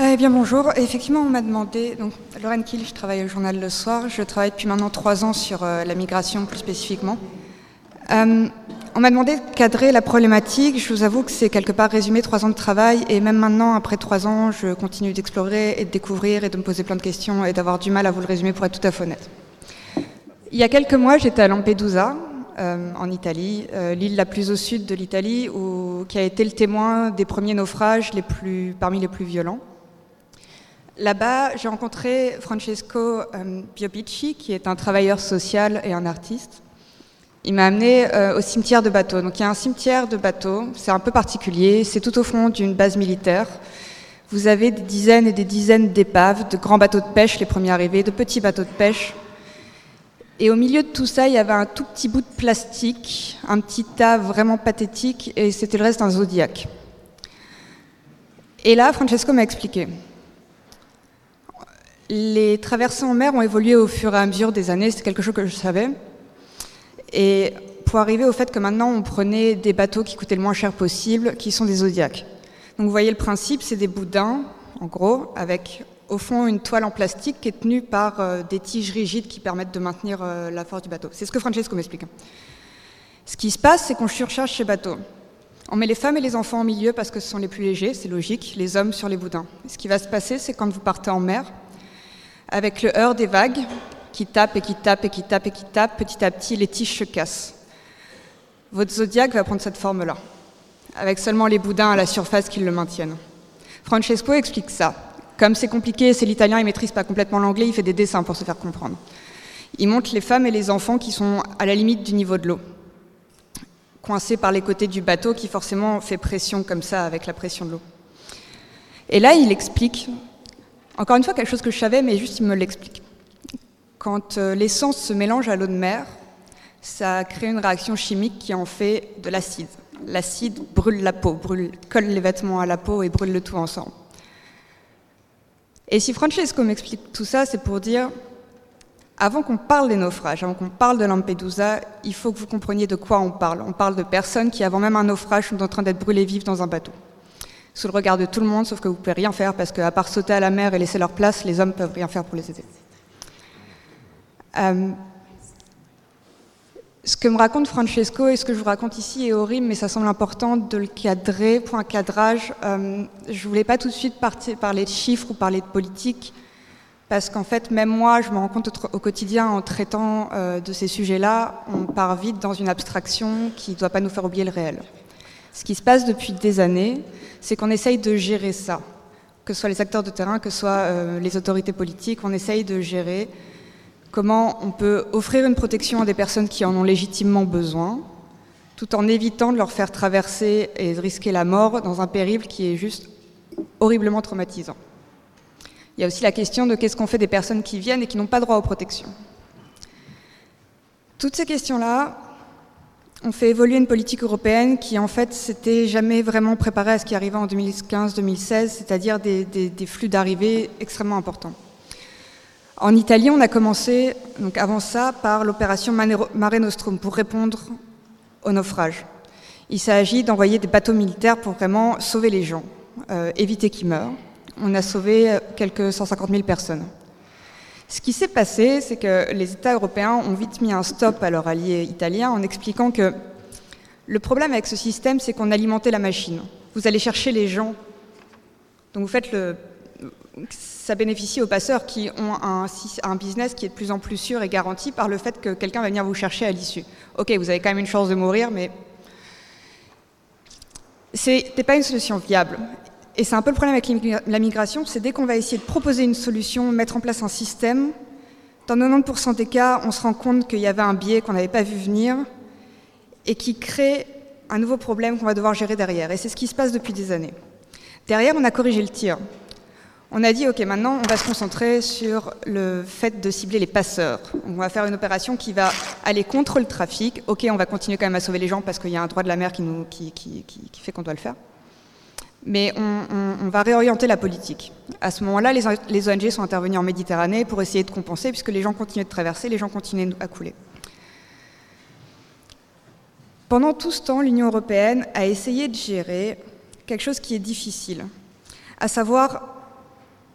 Eh bien bonjour, effectivement on m'a demandé, donc Lorraine Kiel, je travaille au journal Le Soir, je travaille depuis maintenant trois ans sur euh, la migration plus spécifiquement. Euh, on m'a demandé de cadrer la problématique, je vous avoue que c'est quelque part résumé trois ans de travail et même maintenant après trois ans je continue d'explorer et de découvrir et de me poser plein de questions et d'avoir du mal à vous le résumer pour être tout à fait honnête. Il y a quelques mois j'étais à Lampedusa, euh, en Italie, l'île la plus au sud de l'Italie, qui a été le témoin des premiers naufrages les plus, parmi les plus violents. Là-bas, j'ai rencontré Francesco euh, Biopici, qui est un travailleur social et un artiste. Il m'a amené au cimetière de bateaux. Donc il y a un cimetière de bateaux, c'est un peu particulier, c'est tout au fond d'une base militaire. Vous avez des dizaines et des dizaines d'épaves, de grands bateaux de pêche, les premiers arrivés, de petits bateaux de pêche, et au milieu de tout ça, il y avait un tout petit bout de plastique, un petit tas vraiment pathétique, et c'était le reste d'un zodiaque. Et là, Francesco m'a expliqué. Les traversées en mer ont évolué au fur et à mesure des années, c'est quelque chose que je savais. Et pour arriver au fait que maintenant on prenait des bateaux qui coûtaient le moins cher possible, qui sont des zodiaques. Donc vous voyez le principe, c'est des boudins, en gros, avec au fond une toile en plastique qui est tenue par euh, des tiges rigides qui permettent de maintenir euh, la force du bateau. C'est ce que Francesco m'explique. Ce qui se passe, c'est qu'on surcharge ces bateaux. On met les femmes et les enfants au milieu parce que ce sont les plus légers, c'est logique, les hommes sur les boudins. ce qui va se passer, c'est quand vous partez en mer, avec le heurt des vagues qui tapent et qui tapent et qui tapent et qui tapent, petit à petit, les tiges se cassent. Votre zodiaque va prendre cette forme-là, avec seulement les boudins à la surface qui le maintiennent. Francesco explique ça. Comme c'est compliqué, c'est l'italien, il maîtrise pas complètement l'anglais, il fait des dessins pour se faire comprendre. Il montre les femmes et les enfants qui sont à la limite du niveau de l'eau, coincés par les côtés du bateau qui forcément fait pression comme ça avec la pression de l'eau. Et là, il explique, encore une fois, quelque chose que je savais, mais juste il me l'explique. Quand euh, l'essence se mélange à l'eau de mer, ça crée une réaction chimique qui en fait de l'acide. L'acide brûle la peau, brûle, colle les vêtements à la peau et brûle le tout ensemble. Et si Francesco m'explique tout ça, c'est pour dire, avant qu'on parle des naufrages, avant qu'on parle de Lampedusa, il faut que vous compreniez de quoi on parle. On parle de personnes qui, avant même un naufrage, sont en train d'être brûlées vives dans un bateau. Sous le regard de tout le monde, sauf que vous pouvez rien faire parce qu'à part sauter à la mer et laisser leur place, les hommes peuvent rien faire pour les aider. Euh, ce que me raconte Francesco et ce que je vous raconte ici est horrible, mais ça semble important de le cadrer. Pour un cadrage, euh, je voulais pas tout de suite parler de chiffres ou parler de politique, parce qu'en fait, même moi, je me rends compte au, quotidien en traitant euh, de ces sujets-là, on part vite dans une abstraction qui ne doit pas nous faire oublier le réel. Ce qui se passe depuis des années, c'est qu'on essaye de gérer ça, que ce soit les acteurs de terrain, que ce soit euh, les autorités politiques, on essaye de gérer comment on peut offrir une protection à des personnes qui en ont légitimement besoin, tout en évitant de leur faire traverser et de risquer la mort dans un périple qui est juste horriblement traumatisant. Il y a aussi la question de qu'est-ce qu'on fait des personnes qui viennent et qui n'ont pas droit aux protections. Toutes ces questions-là ont fait évoluer une politique européenne qui, en fait, s'était jamais vraiment préparée à ce qui arrivait en 2015-2016, c'est-à-dire des, des flux d'arrivée extrêmement importants. En Italie, on a commencé, donc avant ça, par l'opération Mare Nostrum pour répondre au naufrage. Il s'agit d'envoyer des bateaux militaires pour vraiment sauver les gens, euh, éviter qu'ils meurent. On a sauvé euh, quelques 150 000 personnes. Ce qui s'est passé, c'est que les États européens ont vite mis un stop à leurs alliés italiens en expliquant que le problème avec ce système, c'est qu'on alimentait la machine. Vous allez chercher les gens. Donc vous faites le ça bénéficie aux passeurs qui ont un, business qui est de plus en plus sûr et garanti par le fait que quelqu'un va venir vous chercher à l'issue. Ok, vous avez quand même une chance de mourir, mais ce n'est pas une solution viable. Et c'est un peu le problème avec la migration, c'est dès qu'on va essayer de proposer une solution, mettre en place un système, dans 90% des cas, on se rend compte qu'il y avait un biais qu'on n'avait pas vu venir et qui crée un nouveau problème qu'on va devoir gérer derrière. Et c'est ce qui se passe depuis des années. Derrière, on a corrigé le tir on a dit, OK, maintenant, on va se concentrer sur le fait de cibler les passeurs. On va faire une opération qui va aller contre le trafic. OK, on va continuer quand même à sauver les gens parce qu'il y a un droit de la mer qui, qui, fait qu'on doit le faire. Mais on, va réorienter la politique. À ce moment-là, les, ONG sont intervenus en Méditerranée pour essayer de compenser, puisque les gens continuaient de traverser, les gens continuaient à couler. Pendant tout ce temps, l'Union européenne a essayé de gérer quelque chose qui est difficile, à savoir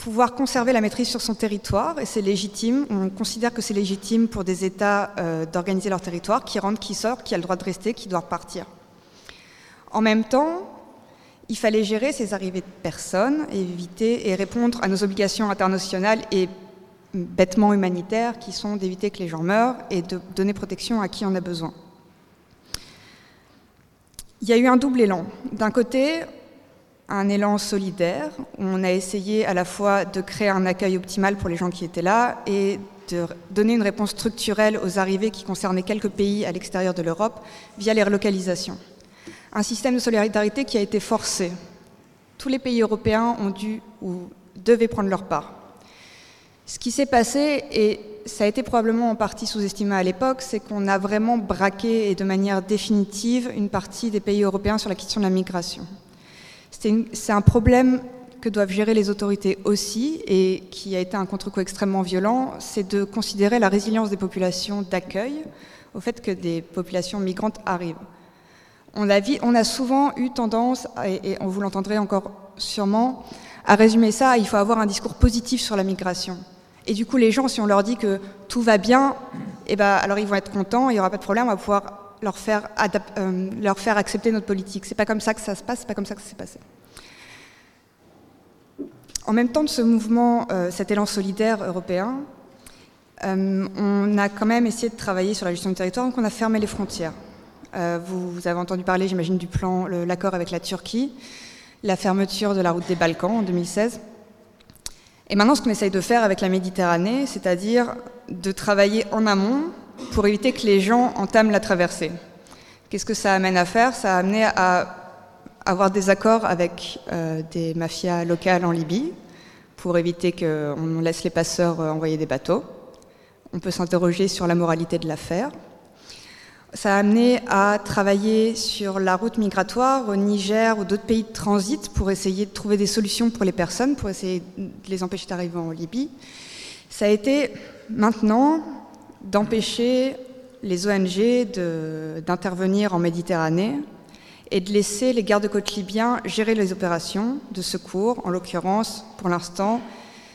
pouvoir conserver la maîtrise sur son territoire, et c'est légitime. On considère que c'est légitime pour des États euh, d'organiser leur territoire, qui rentre, qui sort, qui a le droit de rester, qui doit repartir. En même temps, il fallait gérer ces arrivées de personnes, éviter et répondre à nos obligations internationales et bêtement humanitaires, qui sont d'éviter que les gens meurent et de donner protection à qui en a besoin. Il y a eu un double élan. D'un côté, un élan solidaire. Où on a essayé à la fois de créer un accueil optimal pour les gens qui étaient là et de donner une réponse structurelle aux arrivées qui concernaient quelques pays à l'extérieur de l'Europe via les relocalisations. Un système de solidarité qui a été forcé. Tous les pays européens ont dû ou devaient prendre leur part. Ce qui s'est passé, et ça a été probablement en partie sous-estimé à l'époque, c'est qu'on a vraiment braqué et de manière définitive une partie des pays européens sur la question de la migration. C'est un problème que doivent gérer les autorités aussi et qui a été un contre-coup extrêmement violent, c'est de considérer la résilience des populations d'accueil au fait que des populations migrantes arrivent. On a, souvent eu tendance, et, on vous l'entendrez encore sûrement, à résumer ça, il faut avoir un discours positif sur la migration. Et du coup, les gens, si on leur dit que tout va bien, eh ben, alors ils vont être contents, il n'y aura pas de problème, on va pouvoir leur faire, euh, leur faire accepter notre politique. C'est pas comme ça que ça se passe, c'est pas comme ça que ça s'est passé. En même temps de ce mouvement, euh, cet élan solidaire européen, euh, on a quand même essayé de travailler sur la gestion du territoire, donc on a fermé les frontières. Vous, vous, avez entendu parler, j'imagine, du plan, l'accord avec la Turquie, la fermeture de la route des Balkans en 2016. Et maintenant, ce qu'on essaye de faire avec la Méditerranée, c'est-à-dire de travailler en amont pour éviter que les gens entament la traversée. Qu'est-ce que ça amène à faire? Ça a amené à avoir des accords avec euh, des mafias locales en Libye pour éviter qu'on laisse les passeurs euh, envoyer des bateaux. On peut s'interroger sur la moralité de l'affaire. Ça a amené à travailler sur la route migratoire au Niger ou d'autres pays de transit pour essayer de trouver des solutions pour les personnes, pour essayer de les empêcher d'arriver en Libye. Ça a été maintenant d'empêcher les ONG d'intervenir en Méditerranée et de laisser les gardes-côtes libyens gérer les opérations de secours. En l'occurrence, pour l'instant,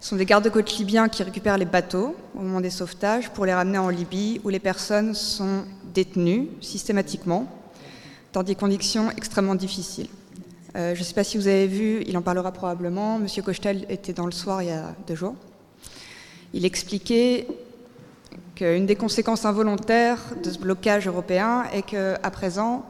ce sont des gardes-côtes libyens qui récupèrent les bateaux au moment des sauvetages pour les ramener en Libye où les personnes sont détenues systématiquement dans des conditions extrêmement difficiles. Euh, je ne sais pas si vous avez vu, il en parlera probablement, Monsieur Cochetel était dans le soir il y a deux jours. Il expliquait qu'une des conséquences involontaires de ce blocage européen est qu'à présent,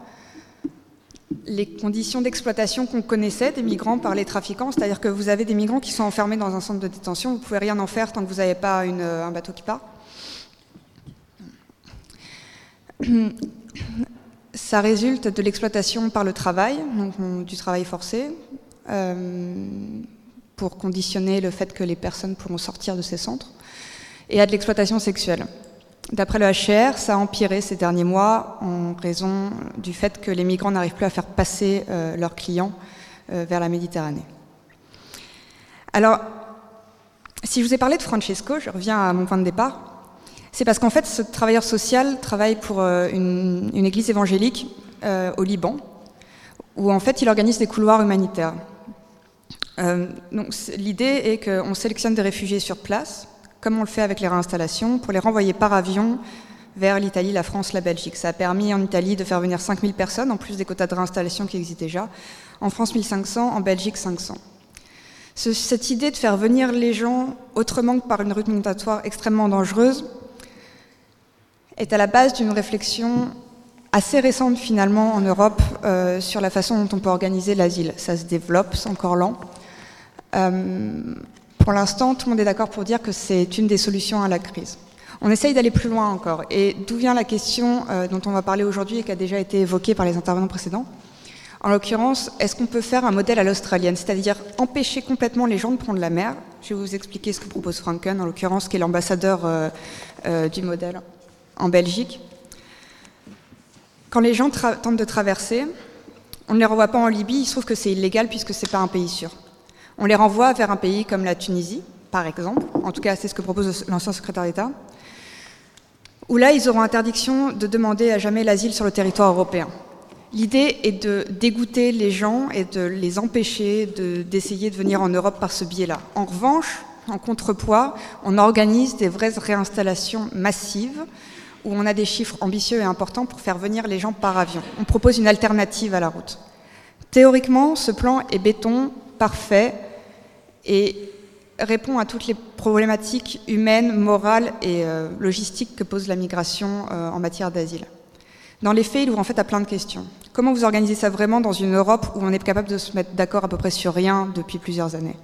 les conditions d'exploitation qu'on connaissait des migrants par les trafiquants, c'est-à-dire que vous avez des migrants qui sont enfermés dans un centre de détention, vous ne pouvez rien en faire tant que vous n'avez pas un bateau qui part. Ça résulte de l'exploitation par le travail, donc du travail forcé, euh, pour conditionner le fait que les personnes pourront sortir de ces centres et à de l'exploitation sexuelle. D'après le HCR, ça a empiré ces derniers mois en raison du fait que les migrants n'arrivent plus à faire passer euh, leurs clients euh, vers la Méditerranée. Alors, si je vous ai parlé de Francesco, je reviens à mon point de départ, c'est parce qu'en fait, ce travailleur social travaille pour euh, une, église évangélique au Liban, où en fait il organise des couloirs humanitaires. L'idée est qu'on sélectionne des réfugiés sur place, comme on le fait avec les réinstallations, pour les renvoyer par avion vers l'Italie, la France, la Belgique. Ça a permis en Italie de faire venir 5000 personnes, en plus des quotas de réinstallation qui existent déjà. En France, 1500, en Belgique, 500. cette idée de faire venir les gens autrement que par une route migratoire extrêmement dangereuse est à la base d'une réflexion assez récente finalement en Europe euh, sur la façon dont on peut organiser l'asile. Ça se développe, c'est encore lent. Euh, pour l'instant, tout le monde est d'accord pour dire que c'est une des solutions à la crise. On essaye d'aller plus loin encore. Et d'où vient la question euh, dont on va parler aujourd'hui et qui a déjà été évoquée par les intervenants précédents? En l'occurrence, est-ce qu'on peut faire un modèle à l'australienne, c'est-à-dire empêcher complètement les gens de prendre la mer? Je vais vous expliquer ce que propose Franken, en l'occurrence, qui est l'ambassadeur euh, euh, du modèle en Belgique. Quand les gens tentent de traverser, on ne les renvoie pas en Libye, il se trouve que c'est illégal puisque ce n'est pas un pays sûr. On les renvoie vers un pays comme la Tunisie, par exemple, en tout cas c'est ce que propose l'ancien secrétaire d'État, où là ils auront interdiction de demander à jamais l'asile sur le territoire européen. L'idée est de dégoûter les gens et de les empêcher d'essayer de, venir en Europe par ce biais-là. En revanche, en contrepoids, on organise des vraies réinstallations massives où on a des chiffres ambitieux et importants pour faire venir les gens par avion. On propose une alternative à la route. Théoriquement, ce plan est béton, parfait et répond à toutes les problématiques humaines, morales et euh, logistiques que pose la migration euh, en matière d'asile. Dans les faits, il ouvre en fait à plein de questions. Comment vous organisez ça vraiment dans une Europe où on est capable de se mettre d'accord à peu près sur rien depuis plusieurs années?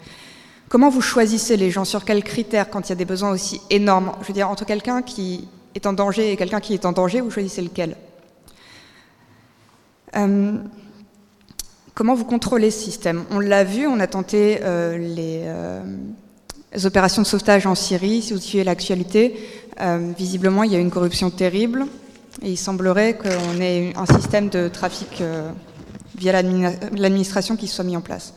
Comment vous choisissez les gens? Sur quels critères quand il y a des besoins aussi énormes? Je veux dire, entre quelqu'un qui est en danger et quelqu'un qui est en danger, vous choisissez lequel euh, Comment vous contrôlez ce système? On l'a vu, on a tenté euh, les, euh, les, opérations de sauvetage en Syrie. Si vous suivez l'actualité, visiblement, il y a une corruption terrible. Et il semblerait qu'on ait un système de trafic via l'administration qui soit mis en place.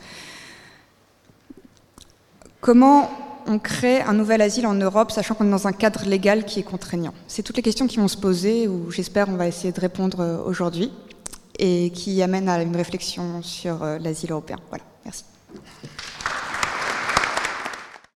Comment on crée un nouvel asile en Europe, sachant qu'on est dans un cadre légal qui est contraignant C'est toutes les questions qui vont se poser, où j'espère on va essayer de répondre euh, aujourd'hui, et qui amènent à une réflexion sur euh, l'asile européen. Voilà, merci.